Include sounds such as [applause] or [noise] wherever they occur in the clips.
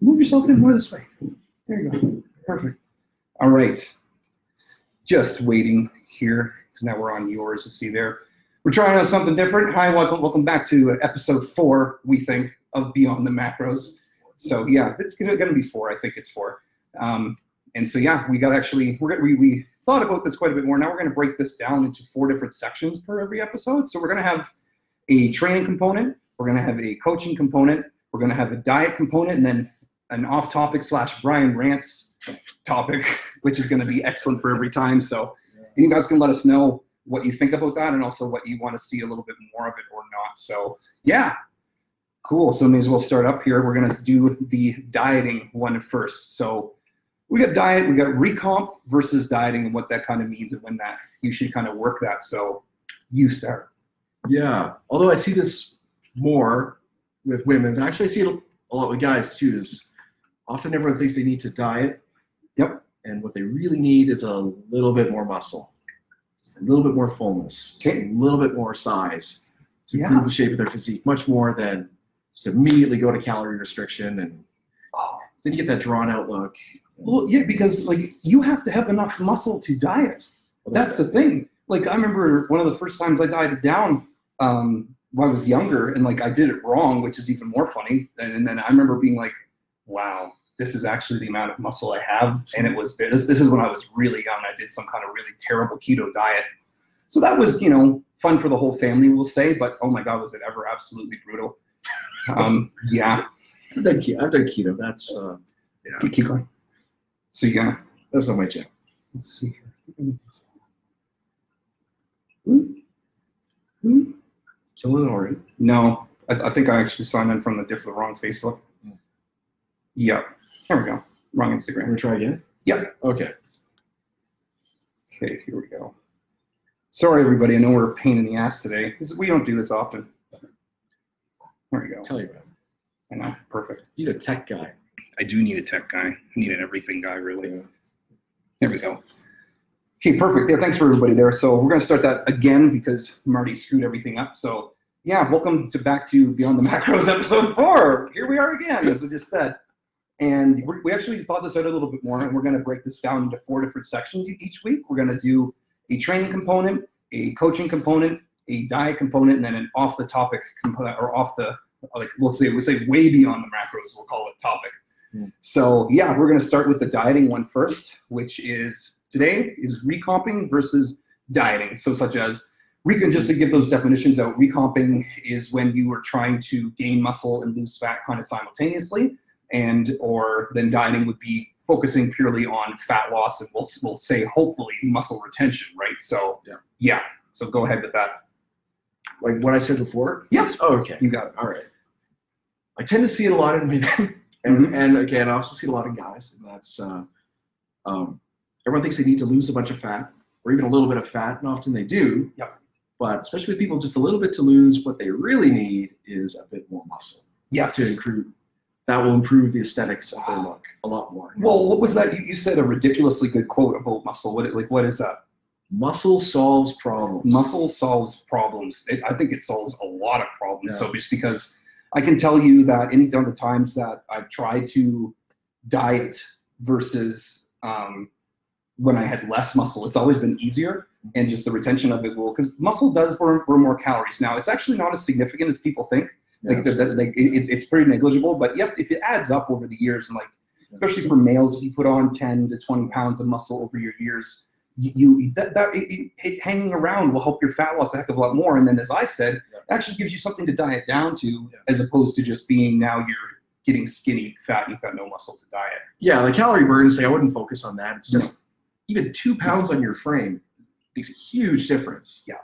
Move yourself in more this way. There you go. Perfect. All right. Just waiting here because now we're on yours to see there. We're trying out something different. Hi, welcome, welcome back to episode four, we think, of Beyond the Macros. So yeah, it's gonna, be four. I think it's four. Um, and so yeah, we got actually we're we we thought about this quite a bit more. Now we're gonna break this down into four different sections per every episode. So we're gonna have a training component. We're gonna have a coaching component. We're gonna have a diet component, and then an off-topic slash Brian rants topic, which is gonna be excellent for every time. So and you guys can let us know what you think about that and also what you want to see a little bit more of it or not. So yeah, cool. So may as well start up here. We're gonna do the dieting one first. So we got diet, we got recomp versus dieting and what that kind of means and when that you should kind of work that. So you start. Yeah, although I see this more with women, but actually I see it a lot with guys too. Is often everyone thinks they need to diet. Yep. And what they really need is a little bit more muscle, a little bit more fullness, Okay. a little bit more size to Yeah. improve the shape of their physique, much more than just immediately go to calorie restriction and Oh, then you get that drawn out look. well, yeah, because like you have to have enough muscle to diet. Well, That's the thing. Like I remember one of the first times I dieted down um, when I was younger, and like I did it wrong, which is even more funny. And, and then I remember being like, "Wow, this is actually the amount of muscle I have." And it was this. This is when I was really young. I did some kind of really terrible keto diet. So that was, you know, fun for the whole family, we'll say. But oh my God, was it ever absolutely brutal? Um, yeah, I've done keto. I've done keto. That's uh, keep keep going. So yeah, that's not my jam. let's see here. Hmm? Hmm? Killing already. No, I, th- I think I actually signed in from the diff the wrong Facebook. Hmm. Yep. Here we go. Wrong Instagram. gonna try again. Yep. Okay. Okay, here we go. Sorry, everybody. I know we're a pain in the ass today. This we don't do this often. There we go. tell you about. it. I know. Perfect. You need a tech guy. I do need a tech guy. I need an everything guy, really. Yeah. There we go. Okay, perfect. Yeah, thanks for everybody there. So we're going to start that again because Marty screwed everything up. So yeah, welcome to back to Beyond the Macros episode four. Here we are again, as I just said. And we we actually thought this out a little bit more, and we're going to break this down into four different sections each week. We're going to do a training component, a coaching component, a diet component, and then an off the topic component, or off the like we'll say we'll say way beyond the macros. We'll call it topic. Hmm. So yeah, we're going to start with the dieting one first, which is today is recomping versus dieting. So such as recon, just to give those definitions out, recomping is when you are trying to gain muscle and lose fat kind of simultaneously, and or then dieting would be focusing purely on fat loss and we'll, we'll say hopefully muscle retention, right? So Yeah. yeah. So go ahead with that. Like what I said before. yes Oh, okay. You got it. All right. I tend to see it a lot in women, [laughs] and Mhm. and again, I also see a lot of guys, and that's uh, um, everyone thinks they need to lose a bunch of fat or even a little bit of fat, and often they do. Yep. But especially with people just a little bit to lose, what they really need is a bit more muscle Yes. to improve. That will improve the aesthetics of their look a lot more. Well, what was that? You, you said a ridiculously good quote about muscle. What like what is that? muscle solves problems. muscle solves problems. It, I think it solves a lot of problems. Yeah. So just because I can tell you that any of the times that I've tried to diet versus um, when I had less muscle, it's always been easier. And just the retention of it will, because muscle does burn, burn more calories. Now, it's actually not as significant as people think. Like, the, the, like it's, it's pretty negligible, but you have to, if it adds up over the years, and like, especially for males, if you put on 10 to 20 pounds of muscle over your years, you, you that, that it, it, hanging around will help your fat loss a heck of a lot more. And then, as I said, Yeah. it actually gives you something to diet down to, Yeah. as opposed to just being now you're getting skinny, fat, you've got no muscle to diet. Yeah, the calorie burn, say I wouldn't focus on that. It's just even two pounds on your frame makes a huge difference. Yeah,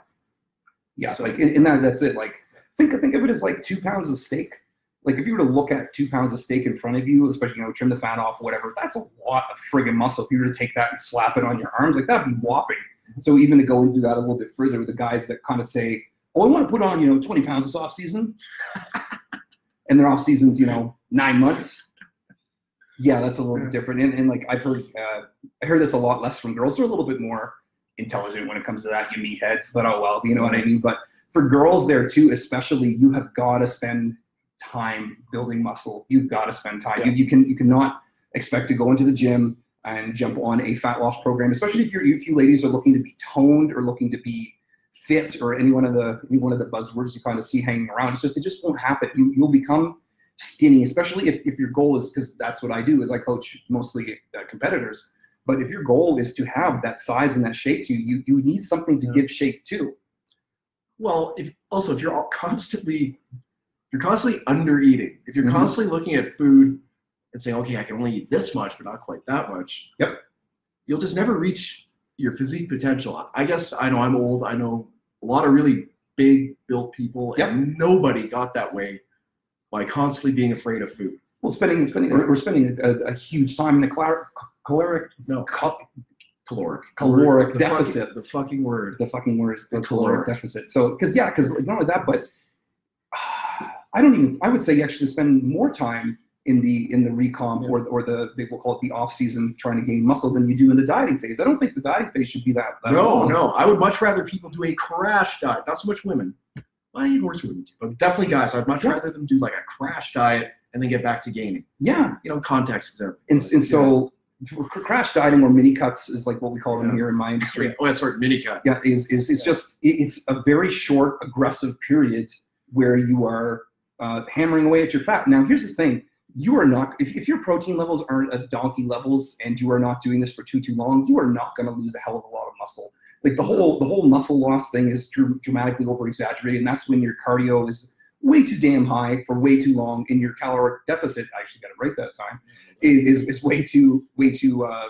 yeah. So- like in, in that, that's it. Like think think of it as like two pounds of steak. Like if you were to look at two pounds of steak in front of you, especially you know trim the fat off, whatever, that's a lot of friggin' muscle. If you were to take that and slap it on your arms, like that'd be whopping. So even to go into that a little bit further, the guys that kind of say, "Oh, I want to put on you know 20 pounds this off season," [laughs] and their off season's you know nine months. Yeah, that's a little bit different. And, and like I've heard, uh, I heard this a lot less from girls. They're a little bit more intelligent when it comes to that. You meatheads, but oh well, you know what I mean. But for girls there too, especially, you have got to spend time building muscle. You've got to spend time. Yeah. You, you can you cannot expect to go into the gym and jump on a fat loss program, especially if you're if you ladies are looking to be toned or looking to be fit or any one of the any one of the buzzwords you kind of see hanging around. It's just it just won't happen. You you'll become skinny, especially if, if your goal is because that's what I do is I coach mostly uh, competitors. But if your goal is to have that size and that shape to you, you, you need something to Yeah. give shape to. Well, if also if you're all constantly you're constantly under eating, if you're Mhm. constantly looking at food and saying, okay, I can only eat this much, but not quite that much. Yep. You'll just never reach your physique potential. I guess I know I'm old. I know a lot of really big built people, Yep. and nobody got that way by constantly being afraid of food. Well, spending spending we're we're spending a, a huge time in a caloric caloric No, cal- caloric. Caloric The deficit. Fucking, the fucking word. the fucking word is the Caloric. caloric deficit. So, because yeah, because not only that, but [sighs] I don't even. I would say you actually spend more time in the in the recomp Yeah. or or the they will call it the off season trying to gain muscle than you do in the dieting phase. I don't think the dieting phase should be that. that No, long. no. I would much rather people do a crash diet. Not so much women. I even worse women too, but definitely guys. I'd much Yeah. rather them do like a crash diet and then get back to gaining. Yeah, You know, context is everything. and and so crash dieting or mini cuts is like what we call them Yeah. here in my industry. Oh, yeah, sorry, mini cut. yeah is is it's Yeah. just it's a very short aggressive period where you are uh, hammering away at your fat now here's the thing you are not if, if your protein levels aren't at donkey levels and you are not doing this for too too long you are not going to lose a hell of a lot of muscle like the whole the whole muscle loss thing is dramatically over exaggerated and that's when your cardio is way too damn high for way too long and your caloric deficit I actually got it right that time is, is, is way too way too uh,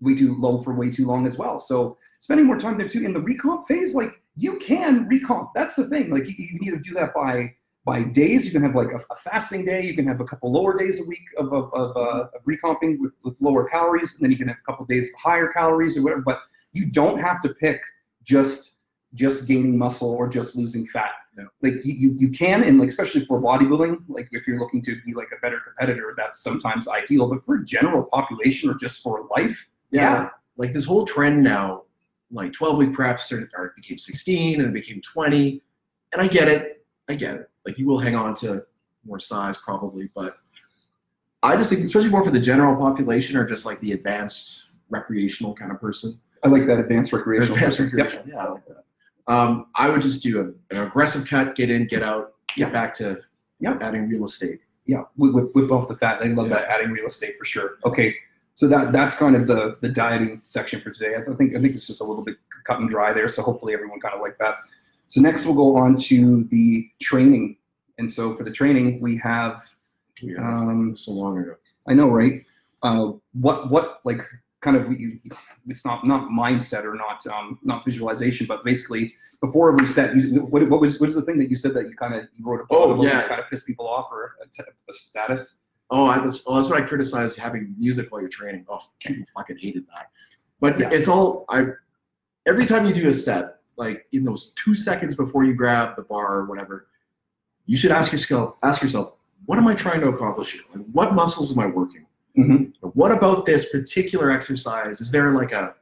way too low for way too long as well. So spending more time there too in the recomp phase, like you can recomp. That's the thing. Like you, you can either do that by by days. You can have like a, a fasting day. You can have a couple lower days a week of of, of, uh, of recomping with, with lower calories, and then you can have a couple days of higher calories or whatever. But you don't have to pick just just gaining muscle or just losing fat. Yeah. Like you, you, can, and like especially for bodybuilding, like if you're looking to be like a better competitor, that's sometimes ideal. But for general population or just for life, Yeah. Like this whole trend now, like 12 week preps are, are became 16 and became 20. And I get it. I get it. Like you will hang on to more size probably, but I just think, especially more for the general population or just like the advanced recreational kind of person. I like that advanced recreational. Advanced person. Yep. recreational. Yeah, I like that. Um, I would just do a, an aggressive cut, get in, get out, get Yeah. back to Yep. adding real estate. Yeah, whip, whip, whip off the fat. They love Yeah. that adding real estate for sure. Okay, so that that's kind of the the dieting section for today. I think I think it's just a little bit cut and dry there. So hopefully everyone kind of like that. So next we'll go on to the training. And so for the training we have Yeah. um, so long ago. I know, right? Uh, what what like kind of you, it's not not mindset or not um, not visualization, but basically before every set, you, what, what was what is the thing that you said that you kind of you wrote a Oh, yeah. kind of pissed people off or a, t- a status? Oh, I, that's, oh, that's what I criticized having music while you're training. Oh, people fucking hated that. But Yeah. it's all I. Every time you do a set, like in those two seconds before you grab the bar or whatever, you should ask yourself, ask yourself, what am I trying to accomplish here? Like, what muscles am I working? Mhm. What about this particular exercise? Is there like a,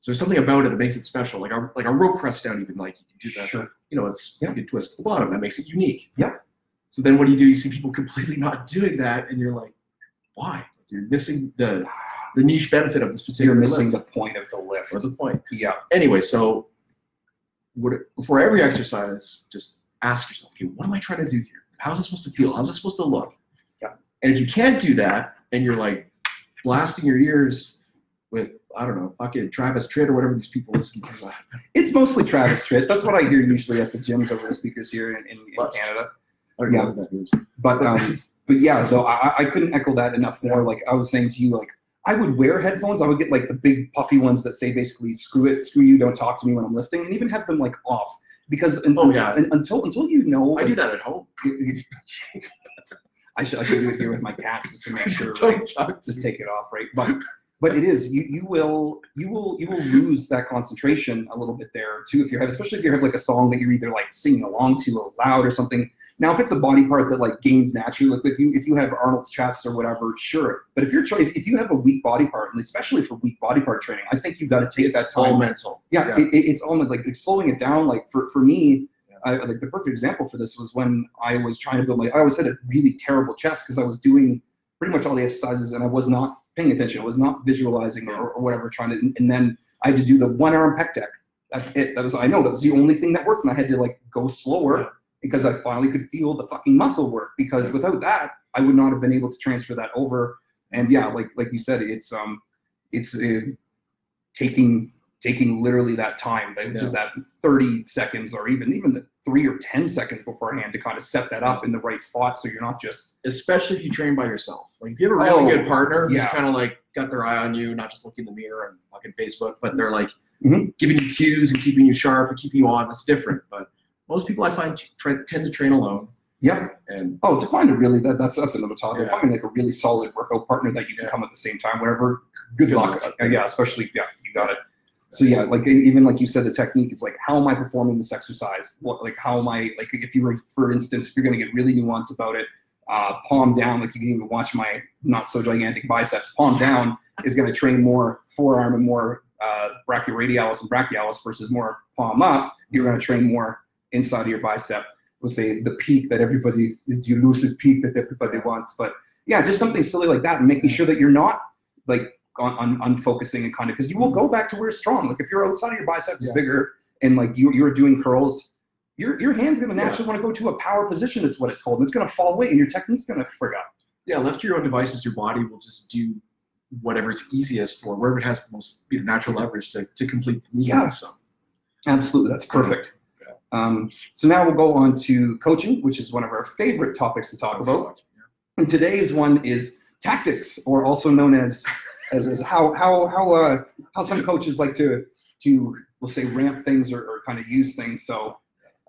is there something about it that makes it special? Like a like a rope press down, even like you can do that. Sure. You know, it's Yeah. you can twist the bottom. That makes it unique. Yeah. So then what do you do? You see people [laughs] completely not doing that, and you're like, why? You're missing the the niche benefit of this particular. You're missing lift. the point of the lift. What's the point? Yeah. Anyway, so what, before every exercise, just ask yourself, okay, what am I trying to do here? How's it supposed to feel? How's it supposed to look? Yeah. And if you can't do that, and you're like blasting your ears with I don't know, fucking Travis Tritt or whatever these people listen to. It's mostly Travis Tritt. That's what I hear usually at the gyms over the speakers here in, in, in Canada. I don't Yeah. know what that is. But um, but yeah, though I, I couldn't echo that enough more. Like I was saying to you, like I would wear headphones. I would get like the big puffy ones that say basically "screw it, screw you, don't talk to me when I'm lifting," and even have them like off because un- Oh, until, yeah. un- until until you know. I like, do that at home. I should I should do it here with my cats just to make [laughs] sure. right? Don't talk to just take it off, right? But but it is you you will you will you will lose that concentration a little bit there too if you have especially if you have like a song that you're either like singing along to loud or something. Now if it's a body part that like gains naturally, like if you if you have Arnold's chest or whatever, sure. But if you're try- if, if you have a weak body part, and especially for weak body part training, I think you've got to take It's that time all mental. yeah, Yeah. It, it- it's almost like it's slowing it down. Like for, for me. I, like the perfect example for this was when I was trying to build my. I always had a really terrible chest because I was doing pretty much all the exercises and I was not paying attention. I was not visualizing or, or whatever, trying to. And, and then I had to do the one arm pec deck. That's it. That was I know that was the only thing that worked, and I had to like go slower because I finally could feel the fucking muscle work. Because without that, I would not have been able to transfer that over. And yeah, like like you said, it's um, it's uh, taking taking literally that time, that just that 30 seconds or even even the three or 10 seconds beforehand to kind of set that up in the right spot so you're not just especially if you train by yourself. Like if you have a really Oh, good partner who's yeah. kind of like got their eye on you, not just looking in the mirror and fucking Facebook, but they're like Mhm. giving you cues and keeping you sharp and keeping you on. That's different. But most people I find tend to train alone. yep. And Oh, to find a really that, that's that's another topic. Yeah. Finding like a really solid workout partner that you can Yeah. come at the same time, whatever. Good, Good luck. luck. Uh, yeah, especially yeah, you got it. So yeah, like even like you said, the technique. It's like how am I performing this exercise? What like how am I like if you were for instance if you're going to get really nuanced about it, uh, palm down. Like you can even watch my not so gigantic biceps. Palm down is going to train more forearm and more uh, brachioradialis and brachialis versus more palm up. You're going to train more inside of your bicep. We'll say the peak that everybody the elusive peak that everybody wants. But yeah, just something silly like that, and making sure that you're not like on, on unfocusing and kind of because you will go back to where it's strong. Like if your outside of your bicep is Yeah. bigger and like you you're doing curls, your your hand's gonna Yeah. naturally want to go to a power position. Is what it's called. And it's gonna fall away, and your technique's gonna frig up. yeah, left to your own devices, your body will just do whatever whatever's easiest for wherever it has the most you know, natural leverage to, to complete the movement. Yeah. So Absolutely, that's perfect. Yeah. Um, so now we'll go on to coaching, which is one of our favorite topics to talk about. And today's one is tactics, or also known as as, as how how how uh, how some coaches like to to we'll say ramp things or, or kind of use things. So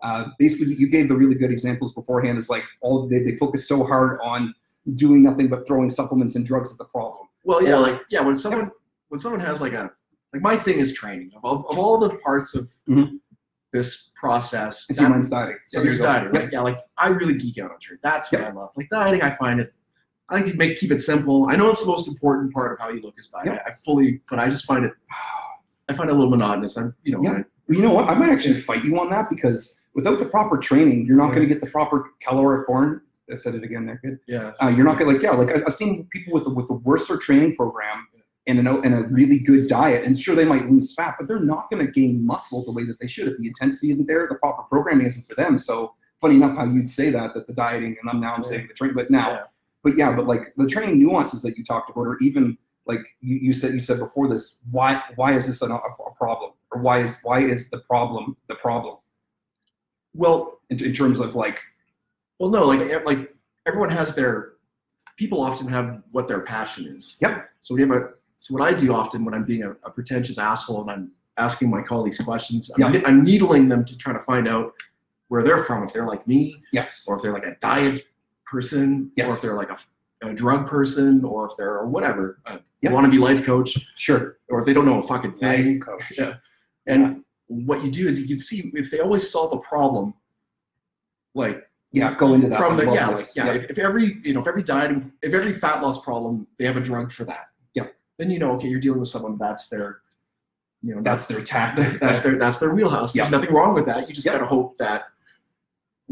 uh, basically, you gave the really good examples beforehand. Is like all they they focus so hard on doing nothing but throwing supplements and drugs at the problem. Well, yeah, Or- like yeah, when someone when someone has like a like my thing is training of all, of all the parts of Mhm. this process. It's that- your mind's dieting. So there there's you go. dieting. Like, yeah, like I really geek out on training. That's what. I love. Like dieting, I find it. I like to make keep it simple. I know it's the most important part of how you look is diet. Yep. I, I fully, but I just find it. [sighs] I find it a little monotonous. I'm, you know, Yeah. I- you know what? I might actually fight you on that because without the proper training, you're not Yeah. going to get the proper caloric burn. I said it again there, good. yeah, Uh, you're not going to like, yeah, like I- I've seen people with the, with the worser training program and an, and a really good diet, and sure they might lose fat, but they're not going to gain muscle the way that they should if the intensity isn't there, the proper programming isn't for them. So funny enough, how you'd say that that the dieting, and I'm now I'm Yeah. saying the training, but now. But yeah, but like the training nuances that you talked about, or even like you, you said you said before this, why why is this a, a, problem, or why is why is the problem the problem well, in, in terms of like well, no, like like everyone has their. People often have what their passion is. Yep. So we have a. So what I do often when I'm being a, a pretentious asshole and I'm asking my colleagues questions, I'm, I'm needling them to try to find out where they're from. If they're like me, yes, or if they're like a diet person, or if they're like a, a drug person, or if they're or whatever, a Yep. want to be life coach, sure, or if they don't know a fucking thing. life coach, Yeah. And what you do is you can see if they always solve a problem, like yeah, go into that from the yeah, like, this. yeah. If, if every you know if every dieting if every fat loss problem they have a drug for that. Yeah. Then you know okay you're dealing with someone that's their, you know that's their tactic. [laughs] that's their that's their wheelhouse. There's Yeah. nothing wrong with that. You just Yeah. gotta hope that.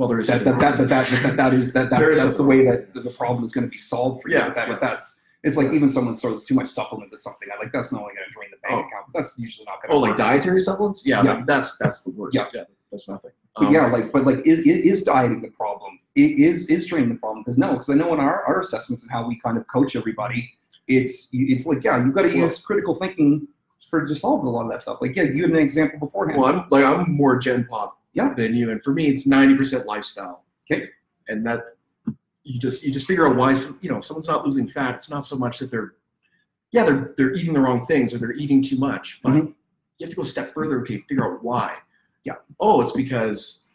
Well, there is that, that, that, that, that, that, that is that that's, that's the way that the problem is going to be solved for you. Yeah, But that, yeah. but that's it's like even someone throws too much supplements or something. I like that's not only going to drain the bank Oh. account. That's usually not going to. Oh, like dietary supplements? Yeah, Yeah. like, that's that's the worst. Yeah. that's nothing. But Um, yeah, like but like is, is dieting the problem? Is is training the problem? Because no, because I know in our, our assessments and how we kind of coach everybody, it's it's like yeah, you've got to use critical thinking for to solve a lot of that stuff. Like yeah, you had an example beforehand. Well, I'm like I'm more Gen Pop Yeah. you, and for me, it's ninety percent lifestyle. Okay. And that you just you just figure out why some, you know if someone's not losing fat. It's not so much that they're yeah they're they're eating the wrong things or they're eating too much, but Mhm. you have to go a step further. Okay, figure out why. Yeah. Oh, it's because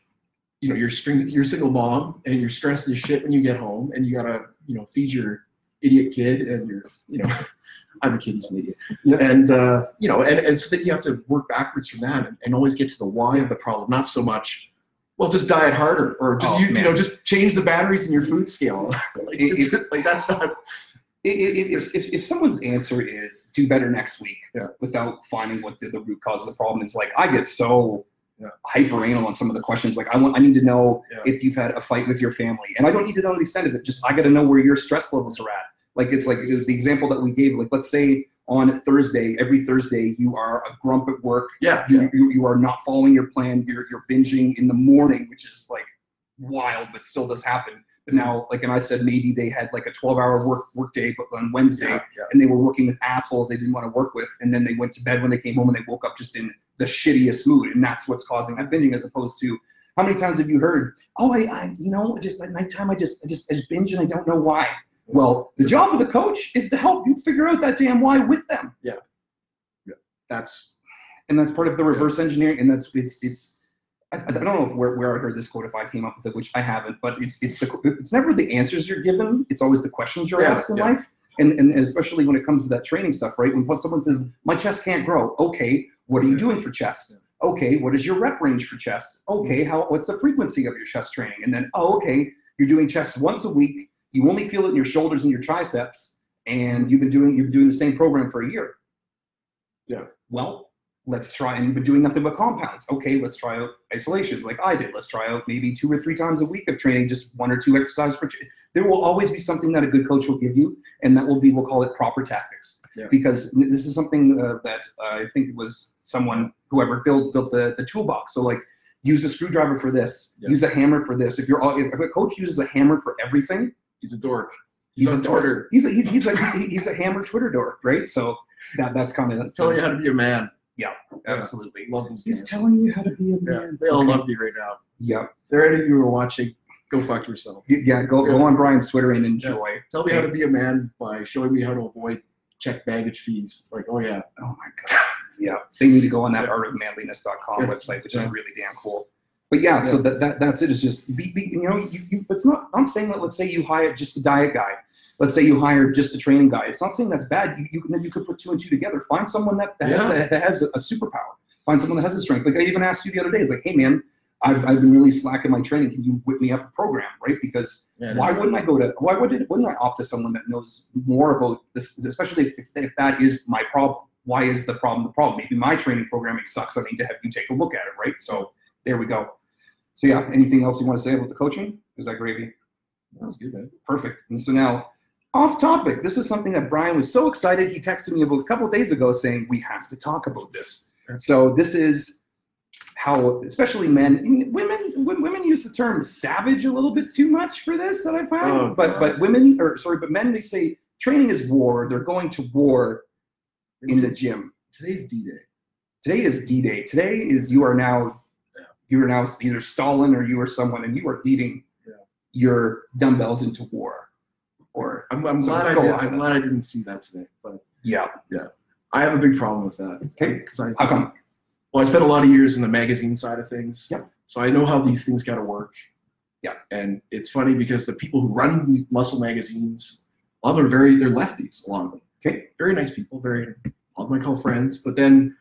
you know you're string you're a single mom and you're stressed as shit when you get home and you gotta you know feed your idiot kid and your you know I have a kid he's an idiot and uh, you know and, and so then you have to work backwards from that and, and always get to the why of the problem not so much well just diet harder or just Oh, you, you know just change the batteries in your food scale [laughs] like, It- [laughs] like that's not if, if, if someone's answer is do better next week Yeah. without finding what the, the root cause of the problem is like i get so Yeah. hyper anal on some of the questions. Like I want, I need to know Yeah. if you've had a fight with your family, and I don't need to know the extent of it. Just I got to know where your stress levels are at. Like it's like the example that we gave. Like let's say on Thursday, every Thursday, you are a grump at work. Yeah. You, you, you are not following your plan. You're you're binging in the morning, which is like wild, but still does happen. But now, like, and I said maybe they had like a 12 hour work work day, but on Wednesday, Yeah. yeah. and they were working with assholes they didn't want to work with, and then they went to bed when they came home and they woke up just in the shittiest mood, and that's what's causing that binging, as opposed to how many times have you heard, oh, I, I you know, just at nighttime, I just, I just, I just binge and I don't know why. Well, the job of the coach is to help you figure out that damn why with them, Yeah. yeah. That's and that's part of the reverse engineering, and that's it's it's. I, I don't know if where, where I heard this quote if I came up with it, which I haven't, but it's it's the it's never the answers you're given. It's always the questions you're Yeah, asked in yeah. life, and and especially when it comes to that training stuff, right? When someone says my chest can't grow, okay, what are you doing for chest? Okay, what is your rep range for chest? Okay, how what's the frequency of your chest training? And then oh, okay, you're doing chest once a week. You only feel it in your shoulders and your triceps, and you've been doing you've been doing the same program for a year. Yeah. Well, let's try and you've been doing nothing but compounds. Okay, let's try out isolations like I did. Let's try out maybe two or three times a week of training, just one or two exercises for. There will always be something that a good coach will give you, and that will be we'll call it proper tactics. Yeah. Because this is something uh, that uh, I think it was someone whoever built built the the toolbox. So like. Use a screwdriver for this. Yeah. Use a hammer for this. If you're all, if a coach uses a hammer for everything, he's a dork. he's, He's a Twitter. He's a he's, he's a he's a, he's a hammer Twitter dork, right? So that that's kind of that's Telling you how to be a man. Yeah, absolutely. Love He's guys. telling you how to be a Yeah. man. They all Okay. love you right now. Yeah, If there any of you who are watching, go fuck yourself. Yeah. Go go on Brian's Twitter and enjoy. Tell me how to be a man by showing me how to avoid check baggage fees. Like, oh yeah, Oh my god. Yeah, they need to go on that artofmanliness.com Yeah. website, which is really damn cool. But yeah, so that, that that's it. it. Is just be, be you know you, you it's not. I'm saying that. Let's say you hire just a diet guy. Let's say you hire just a training guy. It's not saying that's bad. You, you then you could put two and two together. Find someone that, that Yeah. has that, that has a, a superpower. Find someone that has a strength. Like I even asked you the other day. It's like, hey man, I've, I've been really slack in my training. Can you whip me up a program, right? Because yeah why wouldn't I go to why wouldn't wouldn't I opt to someone that knows more about this, especially if, if, if that is my problem? Why is the problem the problem? Maybe my training programming sucks. I need to have you take a look at it, right? So there we go. So yeah, anything else you want to say about the coaching? Is that gravy? That was good, man. Perfect. And so now, off topic. This is something that Brian was so excited. He texted me about a couple days ago saying we have to talk about this. So this is how, especially men, women, women use the term savage a little bit too much for this that I found. Oh, but God. but women, or sorry, but men, they say training is war. They're going to war in the gym. Today's D-Day. Today is D-Day. Today is you are now. You are now either Stalin or you are someone, and you are leading Yeah. your dumbbells into war. Or I'm, I'm So glad I did. I'm glad I didn't see that today. But yeah, yeah, I have a big problem with that. Okay. Because I how come? well, I spent a lot of years in the magazine side of things. Yep. So I know how these things got to work. Yeah. And it's funny because the people who run these muscle magazines, a lot of them are very, they're lefties, a lot of them. Okay. Very nice people, very, a lot of them I call friends, but then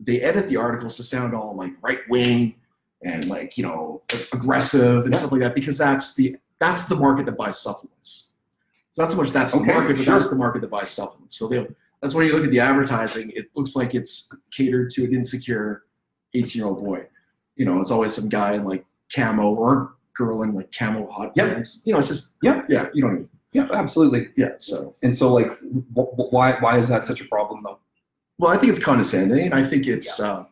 they edit the articles to sound all like right wing and like, you know, aggressive and Yeah. stuff like that because that's the, that's the market that buys supplements. So not so much that's the Okay, market, but that's the market that buys supplements. So they'll, that's when you look at the advertising, it looks like it's catered to an insecure 18 year old boy. You know, it's always some guy in like camo or girl in like camo hot Yep. pants. You know, it's just, yeah, yeah, you don't, Yeah, absolutely. yeah. So, And so, like, wh- why why is that such a problem though? Well, I think it's condescending. I think it's, uh,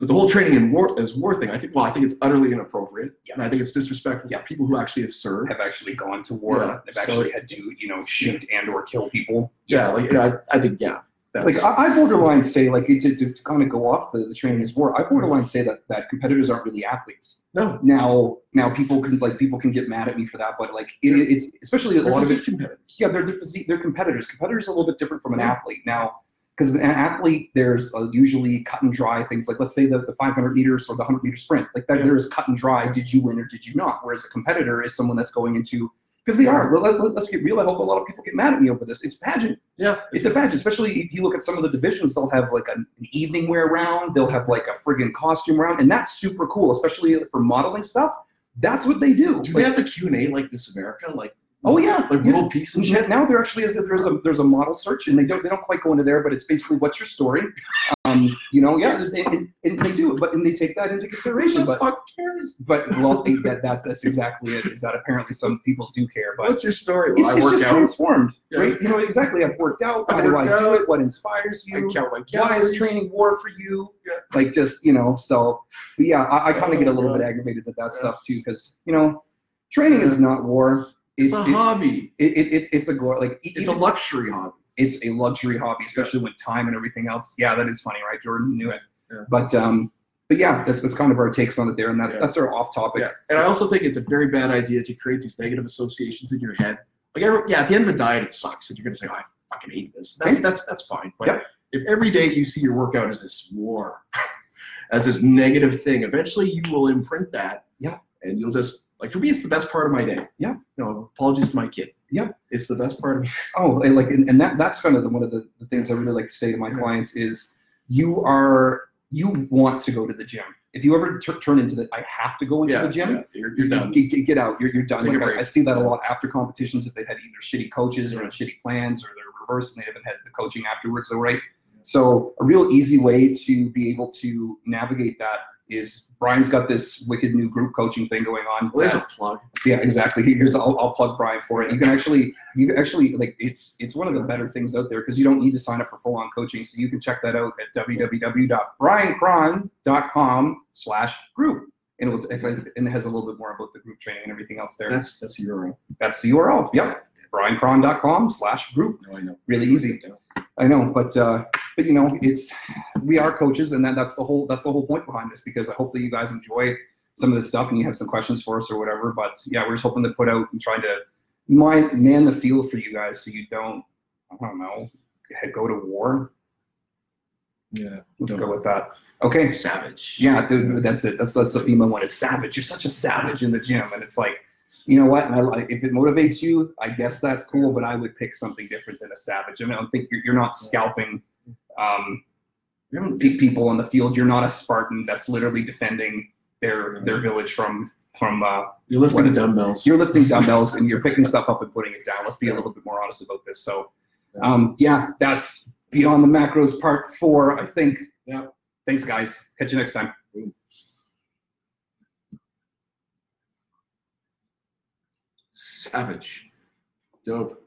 but the whole training and war as war thing, I think, well, I think it's utterly inappropriate. Yeah. And I think it's disrespectful Yeah. for people who actually have served. Have actually gone to war. Yeah, Have so- actually had to you know shoot and or kill people. Yeah, like, I, I think, yeah. Like I, I borderline say like to, to, to kind of go off the, the training is war. I borderline say that that competitors aren't really athletes. no, Now now people can like people can get mad at me for that, but like it, it's especially a they're lot of it competitors. yeah, they're different. They're competitors. Competitors are a little bit different from an Yeah. athlete now, because an athlete there's uh, usually cut and dry things. Like let's say the, the 500 meters or the 100 meter sprint. Like that, Yeah. there is cut and dry. Did you win or did you not? Whereas a competitor is someone that's going into because they are. Let, let, us get real. I hope a lot of people get mad at me over this. It's pageant. Yeah. It's a pageant, especially if you look at some of the divisions. They'll have like an, an evening wear round. They'll have like a friggin' costume round, and that's super cool, especially for modeling stuff. That's what they do. Do Like, they have the Q and A like Miss America, like oh yeah, like world peace? Now there actually is there's a there's a model search and they don't they don't quite go into there, but it's basically what's your story, um, you know, yeah, and, and, and they do, but and they take that into consideration. Who the But fuck cares? but well, that, that's that's exactly it. Is that apparently some people do care, but What's your story? it's, Well, I it's just out. transformed, Yeah. right? You know exactly. I've worked out. How do I do it? What inspires you? Why is training war for you? Yeah. Like just you know, so but yeah, I, I kind of Oh, get a little God. bit aggravated at that stuff too, because you know, training is not war. It's It's a it, hobby. it, it, it's it's a glory like It's a luxury hobby. it's a luxury hobby, especially with time and everything else. Yeah, that is funny, right? Jordan knew it. Yeah. But um, but yeah, that's that's kind of our takes on it there, and that Yeah. that's our off topic. Yeah. And I also think it's a very bad idea to create these negative associations in your head. Like, every, yeah, at the end of a diet, it sucks, and you're gonna say, oh, "I fucking hate this." That's that's that's fine. But Yep. if every day you see your workout as this war, [laughs] as this negative thing, eventually you will imprint that. Yeah. And you'll just like for me, it's the best part of my day. Yeah. No apologies to my kid. Yeah. It's the best part of me. [laughs] Oh, and like, and, and that that's kind of the, one of the, the things I really like to say to my clients is, you are you want to go to the gym. If you ever tur- turn into that, I have to go into Yeah. the gym, yeah, You're, you're done. Get, get- out. You're, you're done. Like I. I see that a lot after competitions if they've had either shitty coaches or shitty plans or they're reversed and they haven't had the coaching afterwards. So right. So a real easy way to be able to navigate that is Brian's got this wicked new group coaching thing going on. Well, there's a plug. yeah, exactly. [laughs] Here's I'll, I'll plug Brian for it. You can actually you can actually like it's it's one of the better things out there because you don't need to sign up for full on coaching. So you can check that out at www.briancron.com slash group. And it'll, and it has a little bit more about the group training and everything else there. That's that's the URL. That's the URL. Yep. briancron.com slash group. No, I know. Really easy. I know, but uh, but you know, it's we are coaches, and that, that's the whole that's the whole point behind this. Because I hope that you guys enjoy some of this stuff, and you have some questions for us or whatever. But yeah, we're just hoping to put out and trying to mind, man the field for you guys, so you don't I don't know head go to war. Yeah. Let's go with that. Okay. Savage. Yeah, dude, that's it. That's that's the female one. Is savage. You're such a savage in the gym, and it's like, you know what? And I if it motivates you, I guess that's cool. But I would pick something different than a savage. I, mean, I don't think you're, you're not scalping um, We haven't- pe- people on the field. You're not a Spartan that's literally defending their their village from from. Uh, You're lifting dumbbells. you're lifting dumbbells and you're picking stuff up and putting it down. Let's be a little bit more honest about this. So, um, yeah, that's beyond the macros part four. I think. Yeah. Thanks, guys. Catch you next time. Savage. Dope.